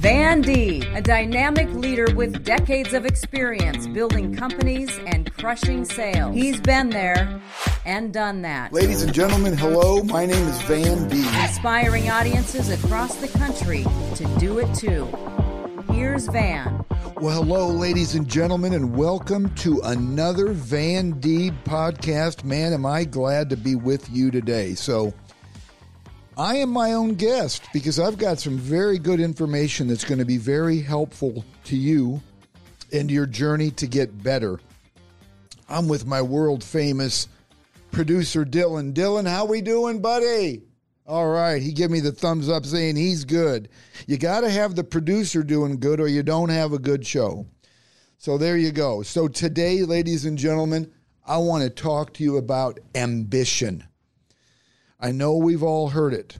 Van Deeb, a dynamic leader with decades of experience building companies and crushing sales. He's been there and done that. Ladies and gentlemen, hello. My name is Van Deeb. Inspiring audiences across the country to do it too. Here's Van. Well, hello, ladies and gentlemen, and welcome to another Van Deeb podcast. Man, am I glad to be with you today. So, I am my own guest because I've got some very good information that's going to be very helpful to you and your journey to get better. I'm with my world famous producer Dylan. Dylan, how we doing, buddy? All right, he gave me the thumbs up saying he's good. You got to have the producer doing good or you don't have a good show. So there you go. So today, ladies and gentlemen, I want to talk to you about ambition. I know we've all heard it.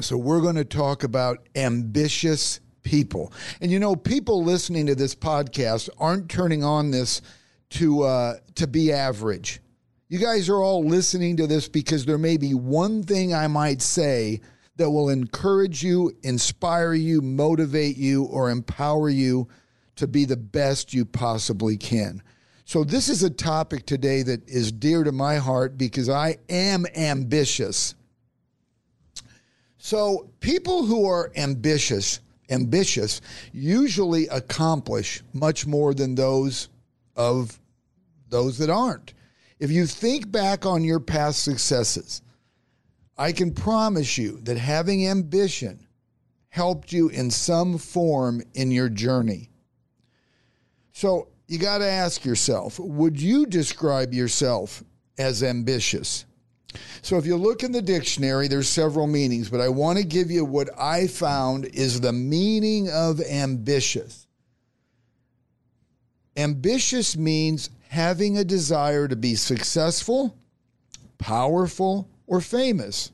So we're going to talk about ambitious people. And you know, people listening to this podcast aren't turning on this to uh, to be average. You guys are all listening to this because there may be one thing I might say that will encourage you, inspire you, motivate you, or empower you to be the best you possibly can. So, this is a topic today that is dear to my heart because I am ambitious. So, people who are ambitious, ambitious usually accomplish much more than those of those that aren't. If you think back on your past successes, I can promise you that having ambition helped you in some form in your journey. So, you got to ask yourself would you describe yourself as ambitious? So if you look in the dictionary, there's several meanings, but I want to give you what I found is the meaning of ambitious. Ambitious means having a desire to be successful, powerful, or famous.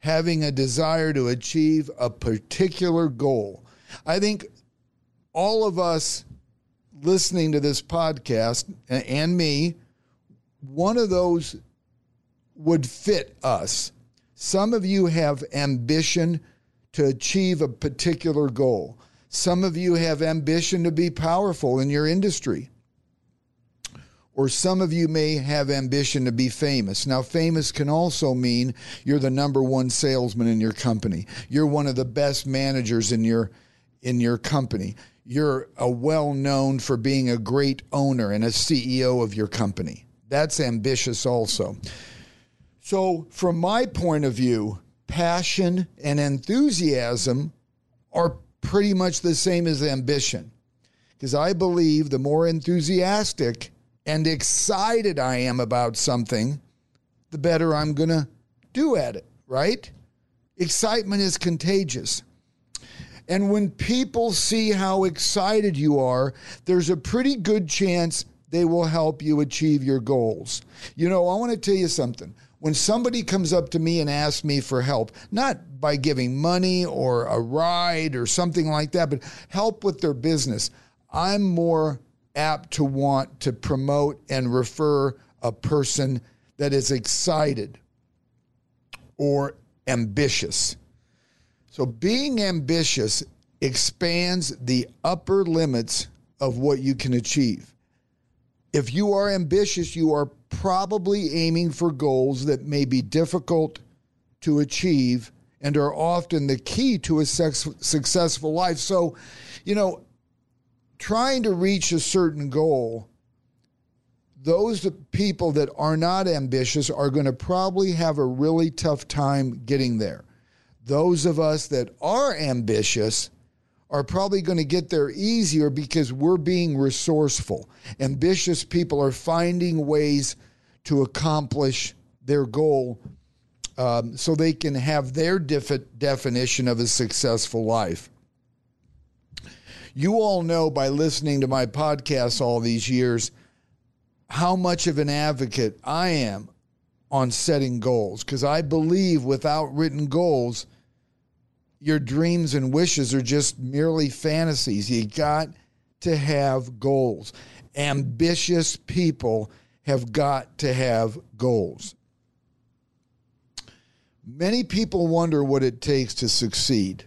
Having a desire to achieve a particular goal. I think all of us listening to this podcast and me, one of those would fit us. Some of you have ambition to achieve a particular goal. Some of you have ambition to be powerful in your industry. Or some of you may have ambition to be famous. Now, famous can also mean you're the number one salesman in your company. You're one of the best managers in your in your company you're a well known for being a great owner and a CEO of your company. That's ambitious also. So, from my point of view, passion and enthusiasm are pretty much the same as ambition. Because I believe the more enthusiastic and excited I am about something, the better I'm going to do at it, right? Excitement is contagious. And when people see how excited you are, there's a pretty good chance they will help you achieve your goals. You know, I want to tell you something. When somebody comes up to me and asks me for help, not by giving money or a ride or something like that, but help with their business, I'm more apt to want to promote and refer a person that is excited or ambitious. So being ambitious expands the upper limits of what you can achieve. If you are ambitious, you are probably aiming for goals that may be difficult to achieve and are often the key to a sex- successful life. So, you know, trying to reach a certain goal, those people that are not ambitious are going to probably have a really tough time getting there those of us that are ambitious are probably going to get there easier because we're being resourceful. Ambitious people are finding ways to accomplish their goal um, so they can have their defi- definition of a successful life. You all know by listening to my podcast all these years how much of an advocate I am on setting goals because I believe without written goals, your dreams and wishes are just merely fantasies. You got to have goals. Ambitious people have got to have goals. Many people wonder what it takes to succeed.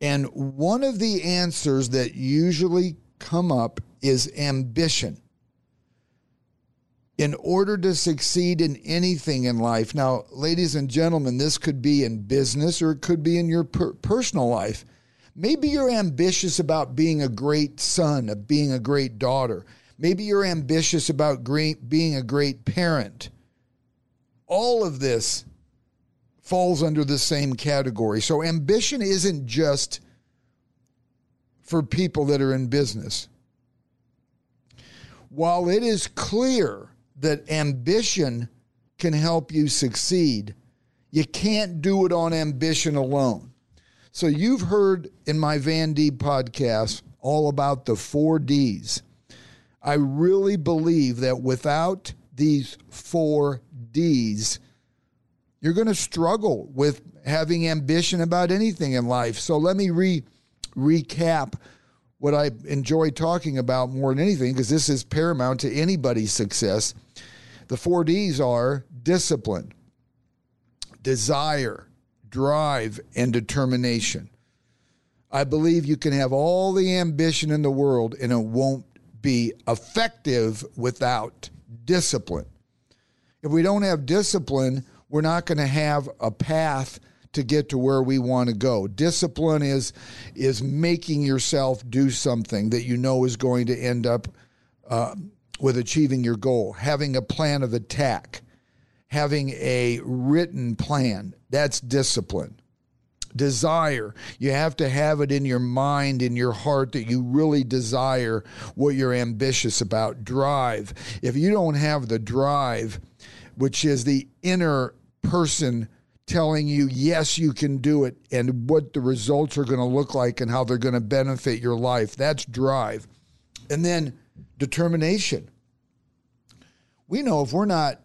And one of the answers that usually come up is ambition. In order to succeed in anything in life, now, ladies and gentlemen, this could be in business or it could be in your per- personal life. Maybe you're ambitious about being a great son, of being a great daughter. Maybe you're ambitious about great, being a great parent. All of this falls under the same category. So ambition isn't just for people that are in business. While it is clear that ambition can help you succeed, you can't do it on ambition alone. So you've heard in my Van Deeb podcast all about the 4 Ds. I really believe that without these 4 Ds, you're going to struggle with having ambition about anything in life. So let me re recap what I enjoy talking about more than anything because this is paramount to anybody's success. The 4 Ds are discipline, desire, drive, and determination. I believe you can have all the ambition in the world and it won't be effective without discipline. If we don't have discipline, we're not going to have a path to get to where we want to go. Discipline is is making yourself do something that you know is going to end up uh, with achieving your goal. Having a plan of attack, having a written plan. That's discipline. Desire. You have to have it in your mind, in your heart, that you really desire what you're ambitious about. Drive. If you don't have the drive, which is the inner person telling you, yes, you can do it, and what the results are going to look like and how they're going to benefit your life. That's drive. And then determination. We know if we're not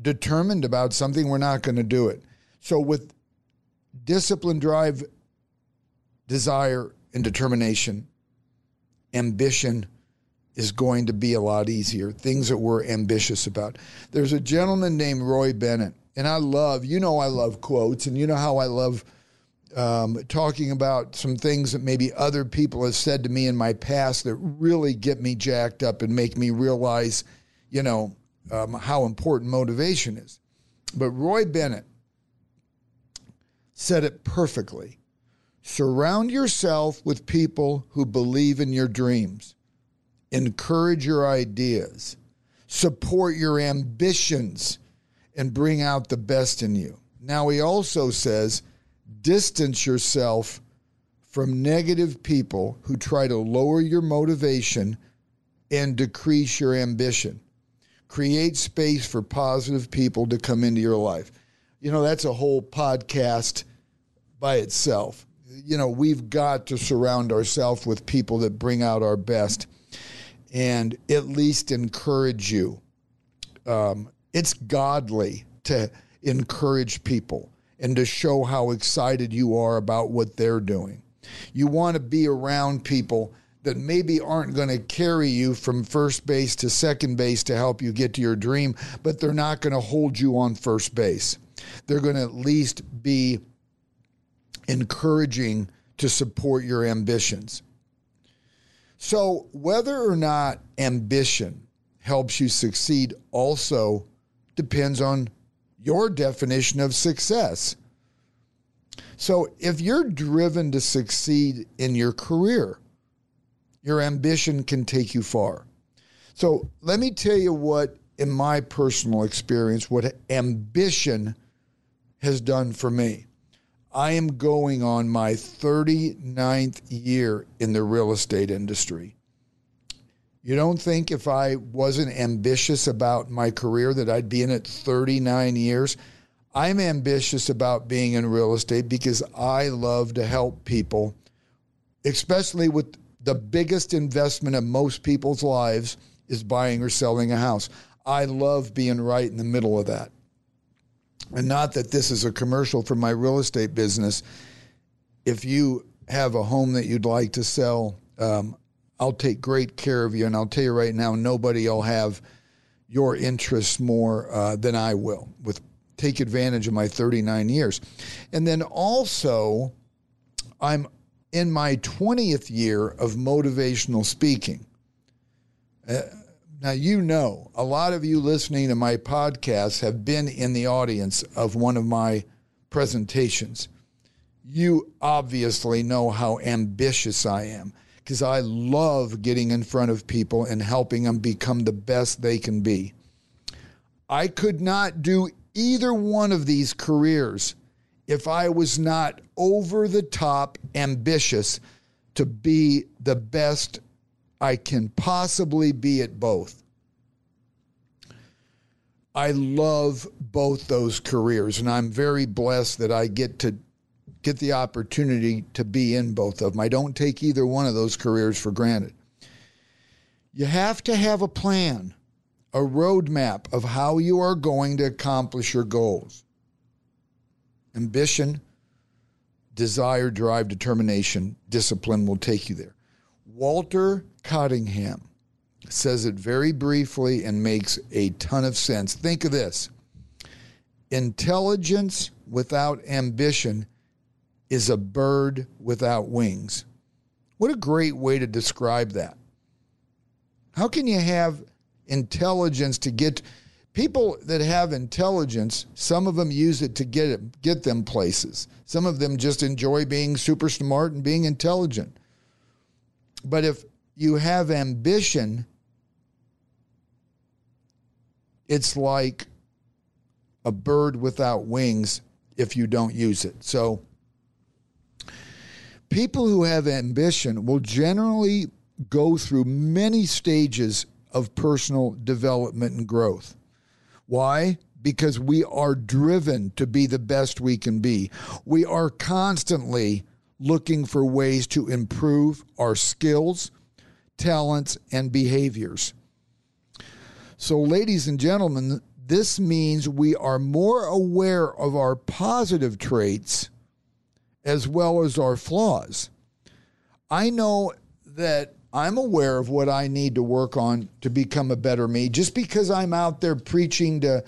determined about something, we're not going to do it. So, with discipline, drive, desire, and determination, ambition, is going to be a lot easier. Things that we're ambitious about. There's a gentleman named Roy Bennett, and I love, you know, I love quotes, and you know how I love um, talking about some things that maybe other people have said to me in my past that really get me jacked up and make me realize, you know, um, how important motivation is. But Roy Bennett said it perfectly. Surround yourself with people who believe in your dreams encourage your ideas, support your ambitions, and bring out the best in you. Now, he also says distance yourself from negative people who try to lower your motivation and decrease your ambition. Create space for positive people to come into your life. You know, that's a whole podcast by itself. You know, we've got to surround ourselves with people that bring out our best and at least encourage you. Um, it's godly to encourage people and to show how excited you are about what they're doing. You want to be around people that maybe aren't going to carry you from first base to second base to help you get to your dream, but they're not going to hold you on first base. They're going to at least be encouraging to support your ambitions. So, whether or not ambition helps you succeed also depends on your definition of success. So, if you're driven to succeed in your career, your ambition can take you far. So, let me tell you what, in my personal experience, what ambition has done for me. I am going on my 39th year in the real estate industry. You don't think if I wasn't ambitious about my career that I'd be in it 39 years? I'm ambitious about being in real estate because I love to help people, especially with the biggest investment of most people's lives is buying or selling a house. I love being right in the middle of that and not that this is a commercial for my real estate business. If you have a home that you'd like to sell, um, I'll take great care of you. And I'll tell you right now, nobody will have your interests more uh, than I will. With take advantage of my 39 years, and then also, I'm in my 20th year of motivational speaking. Uh, now, you know, a lot of you listening to my podcast have been in the audience of one of my presentations. You obviously know how ambitious I am because I love getting in front of people and helping them become the best they can be. I could not do either one of these careers if I was not over the top ambitious to be the best I can possibly be at both. I love both those careers, and I'm very blessed that I get to get the opportunity to be in both of them. I don't take either one of those careers for granted. You have to have a plan, a roadmap of how you are going to accomplish your goals. Ambition, desire, drive, determination, discipline will take you there. Walter Cottingham says it very briefly and makes a ton of sense. Think of this intelligence without ambition is a bird without wings. What a great way to describe that. How can you have intelligence to get people that have intelligence, some of them use it to get it, get them places. Some of them just enjoy being super smart and being intelligent. But if you have ambition, it's like a bird without wings if you don't use it. So, people who have ambition will generally go through many stages of personal development and growth. Why? Because we are driven to be the best we can be. We are constantly looking for ways to improve our skills, talents, and behaviors. So, ladies and gentlemen, this means we are more aware of our positive traits as well as our flaws. I know that I'm aware of what I need to work on to become a better me. Just because I'm out there preaching to,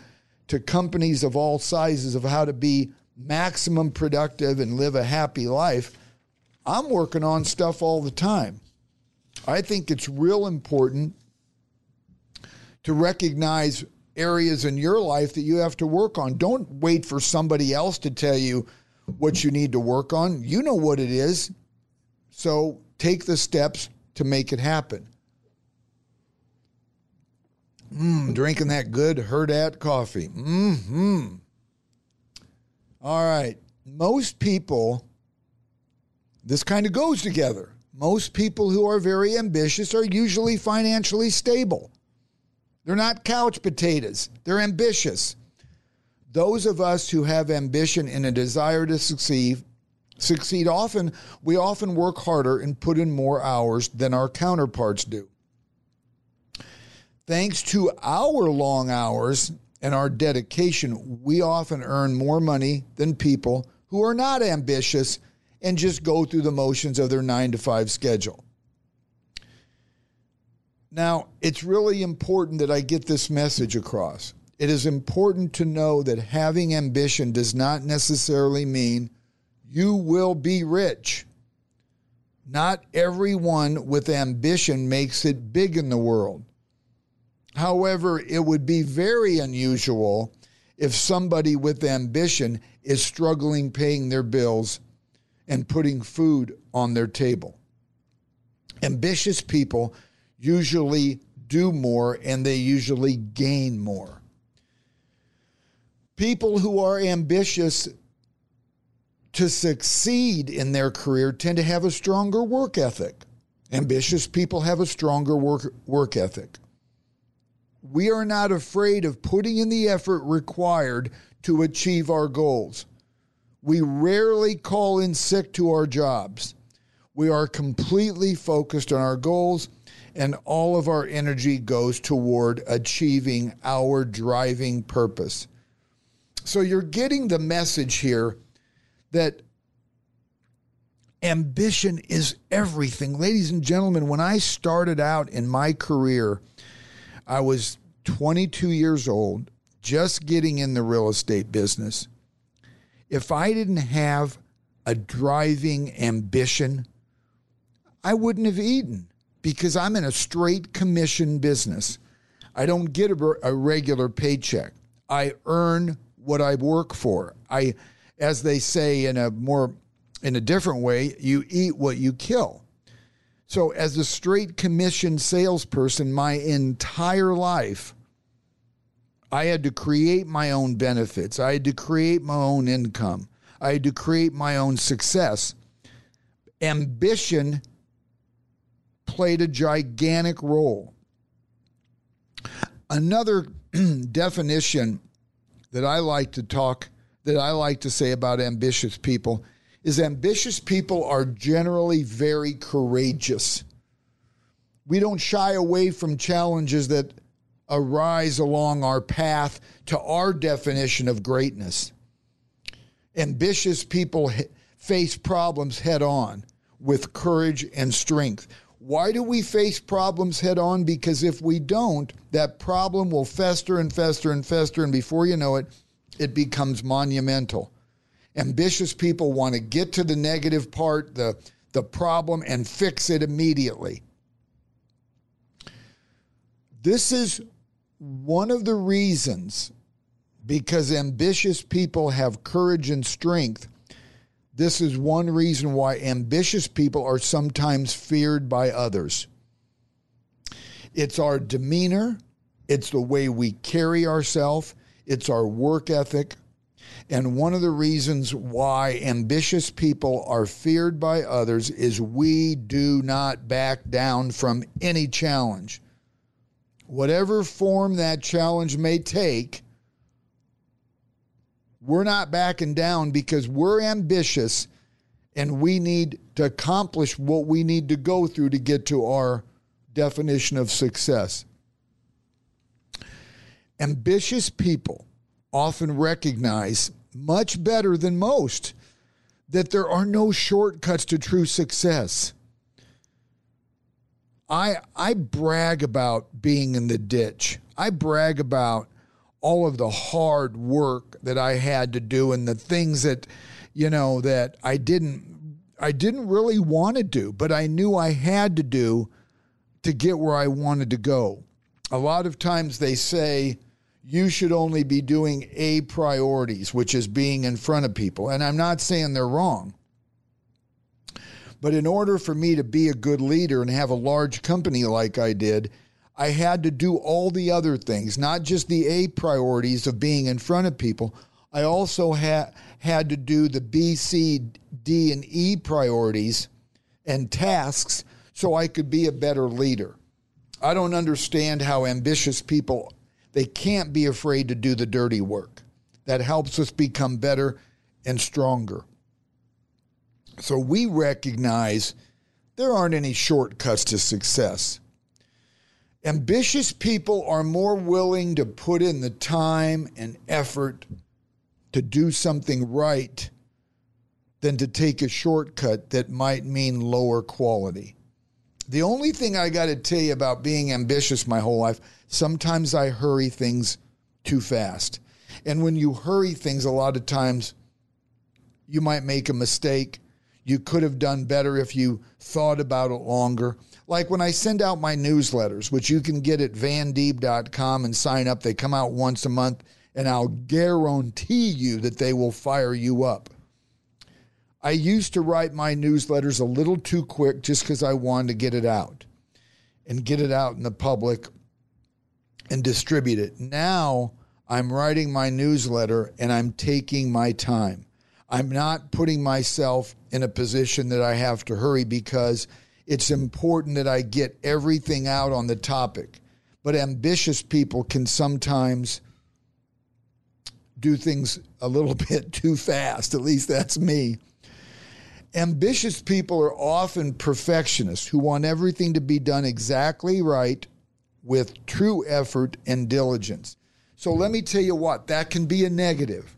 to companies of all sizes of how to be maximum productive and live a happy life, I'm working on stuff all the time. I think it's real important to recognize areas in your life that you have to work on. Don't wait for somebody else to tell you what you need to work on. You know what it is. So take the steps to make it happen. Mm, drinking that good Hurrdat coffee. hmm All right. Most people, this kind of goes together. Most people who are very ambitious are usually financially stable. They're not couch potatoes, they're ambitious. Those of us who have ambition and a desire to succeed succeed often we often work harder and put in more hours than our counterparts do. Thanks to our long hours and our dedication, we often earn more money than people who are not ambitious and just go through the motions of their 9 to 5 schedule. Now, it's really important that I get this message across. It is important to know that having ambition does not necessarily mean you will be rich. Not everyone with ambition makes it big in the world. However, it would be very unusual if somebody with ambition is struggling paying their bills and putting food on their table. Ambitious people usually do more and they usually gain more. People who are ambitious to succeed in their career tend to have a stronger work ethic. Ambitious people have a stronger work, work ethic. We are not afraid of putting in the effort required to achieve our goals. We rarely call in sick to our jobs. We are completely focused on our goals and all of our energy goes toward achieving our driving purpose. So you're getting the message here that ambition is everything. Ladies and gentlemen, when I started out in my career, I was 22 years old, just getting in the real estate business. If I didn't have a driving ambition, I wouldn't have eaten because I'm in a straight commission business. I don't get a, a regular paycheck. I earn what I work for. I, as they say in a more, in a different way, you eat what you kill. So, as a straight commission salesperson, my entire life, I had to create my own benefits. I had to create my own income. I had to create my own success. Ambition played a gigantic role. Another definition that I like to talk, that I like to say about ambitious people is ambitious people are generally very courageous. We don't shy away from challenges that arise along our path to our definition of greatness. Ambitious people face problems head on with courage and strength. Why do we face problems head on? Because if we don't, that problem will fester and fester and fester, and before you know it, it becomes monumental. Ambitious people want to get to the negative part, the, the problem, and fix it immediately. This is one of the reasons because ambitious people have courage and strength this is one reason why ambitious people are sometimes feared by others. It's our demeanor, it's the way we carry ourselves, it's our work ethic. And one of the reasons why ambitious people are feared by others is we do not back down from any challenge. Whatever form that challenge may take, we're not backing down because we're ambitious and we need to accomplish what we need to go through to get to our definition of success. Ambitious people often recognize much better than most that there are no shortcuts to true success. I I brag about being in the ditch. I brag about all of the hard work that I had to do and the things that, you know, that I didn't I didn't really want to do, but I knew I had to do to get where I wanted to go. A lot of times they say you should only be doing A priorities, which is being in front of people. And I'm not saying they're wrong. But in order for me to be a good leader and have a large company like I did, I had to do all the other things, not just the A priorities of being in front of people. I also ha- had to do the B, C, D, and E priorities and tasks so I could be a better leader. I don't understand how ambitious people they can't be afraid to do the dirty work. That helps us become better and stronger. So we recognize there aren't any shortcuts to success. Ambitious people are more willing to put in the time and effort to do something right than to take a shortcut that might mean lower quality. The only thing I got to tell you about being ambitious my whole life, sometimes I hurry things too fast. And when you hurry things, a lot of times you might make a mistake. You could have done better if you thought about it longer. Like when I send out my newsletters, which you can get at vandeeb.com and sign up, they come out once a month, and I'll guarantee you that they will fire you up. I used to write my newsletters a little too quick just because I wanted to get it out and get it out in the public and distribute it. Now I'm writing my newsletter and I'm taking my time. I'm not putting myself in a position that I have to hurry because it's important that I get everything out on the topic. But ambitious people can sometimes do things a little bit too fast. At least that's me. Ambitious people are often perfectionists who want everything to be done exactly right with true effort and diligence. So let me tell you what, that can be a negative.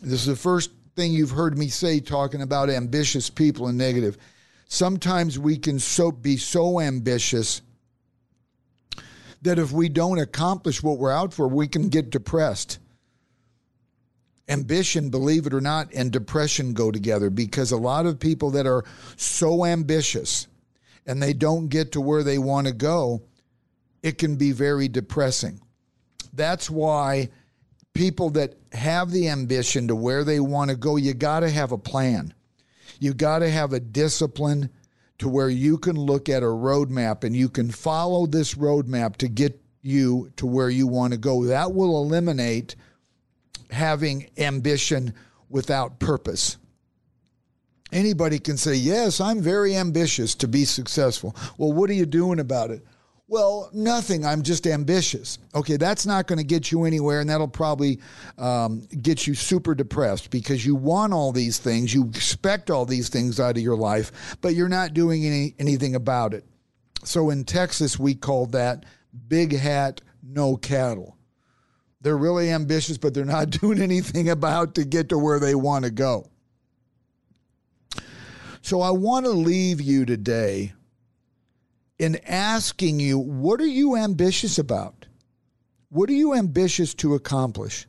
This is the first thing you've heard me say talking about ambitious people and negative sometimes we can so be so ambitious that if we don't accomplish what we're out for, we can get depressed. Ambition, believe it or not, and depression go together because a lot of people that are so ambitious and they don't get to where they want to go, it can be very depressing. That's why people that have the ambition to where they want to go, you got to have a plan. You got to have a discipline to where you can look at a roadmap and you can follow this roadmap to get you to where you want to go. That will eliminate having ambition without purpose. Anybody can say, Yes, I'm very ambitious to be successful. Well, what are you doing about it? Well, nothing. I'm just ambitious. Okay, that's not going to get you anywhere, and that'll probably um, get you super depressed because you want all these things, you expect all these things out of your life, but you're not doing any, anything about it. So in Texas, we call that big hat, no cattle. They're really ambitious, but they're not doing anything about to get to where they want to go. So I want to leave you today in asking you, what are you ambitious about? What are you ambitious to accomplish?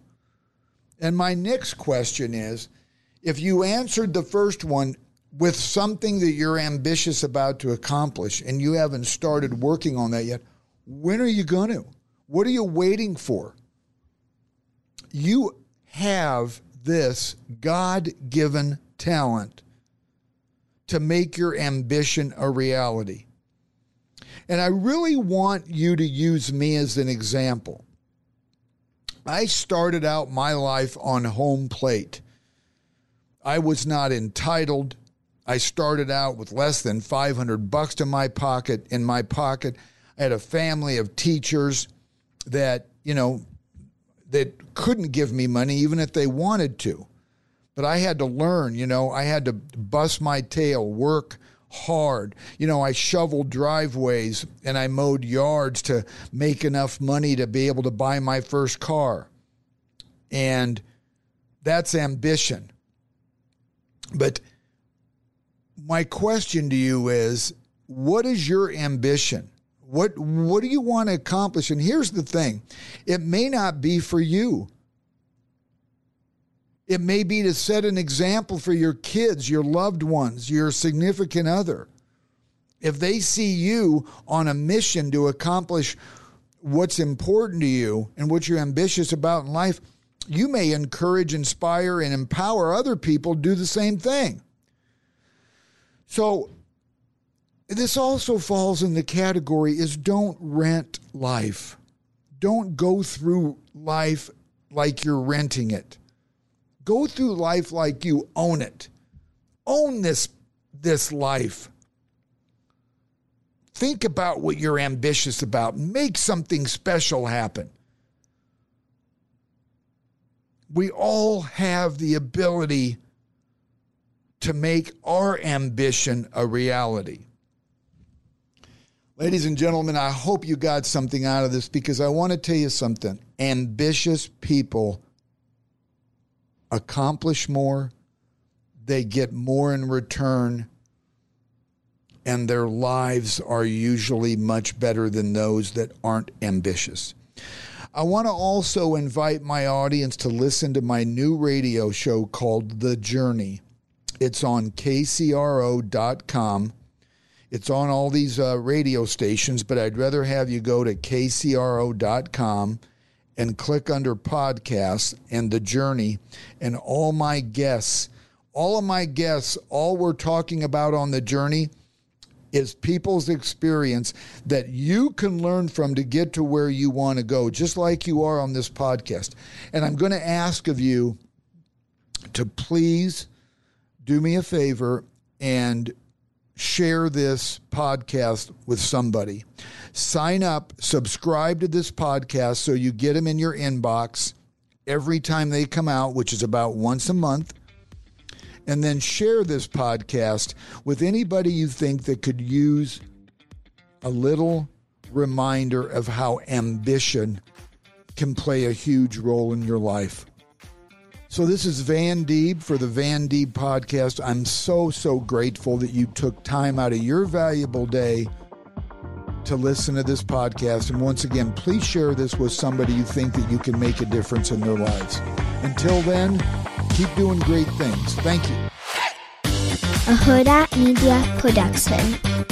And my next question is if you answered the first one with something that you're ambitious about to accomplish and you haven't started working on that yet, when are you going to? What are you waiting for? You have this God given talent to make your ambition a reality. And I really want you to use me as an example. I started out my life on home plate. I was not entitled. I started out with less than 500 bucks in my pocket in my pocket. I had a family of teachers that, you know, that couldn't give me money even if they wanted to. But I had to learn, you know, I had to bust my tail, work hard. You know, I shoveled driveways and I mowed yards to make enough money to be able to buy my first car. And that's ambition. But my question to you is what is your ambition? What what do you want to accomplish? And here's the thing. It may not be for you. It may be to set an example for your kids, your loved ones, your significant other. If they see you on a mission to accomplish what's important to you and what you're ambitious about in life, you may encourage, inspire, and empower other people to do the same thing. So, this also falls in the category is don't rent life. Don't go through life like you're renting it. Go through life like you own it. Own this, this life. Think about what you're ambitious about. Make something special happen. We all have the ability to make our ambition a reality. Ladies and gentlemen, I hope you got something out of this because I want to tell you something. Ambitious people accomplish more, they get more in return, and their lives are usually much better than those that aren't ambitious. I want to also invite my audience to listen to my new radio show called The Journey. It's on kcro.com. It's on all these uh, radio stations, but I'd rather have you go to kcro.com and click under podcasts and the journey and all my guests. All of my guests all we're talking about on the journey is people's experience that you can learn from to get to where you want to go just like you are on this podcast. And i'm going to ask of you to please do me a favor and share this podcast with somebody Sign up, subscribe to this podcast so you get them in your inbox every time they come out, which is about once a month. And then share this podcast with anybody you think that could use a little reminder of how ambition can play a huge role in your life. So, this is Van Deeb for the Van Deeb podcast. I'm so, so grateful that you took time out of your valuable day to listen to this podcast. And once again, please share this with somebody you think that you can make a difference in their lives. Until then, keep doing great things. Thank you. A Hurrdat Media Production.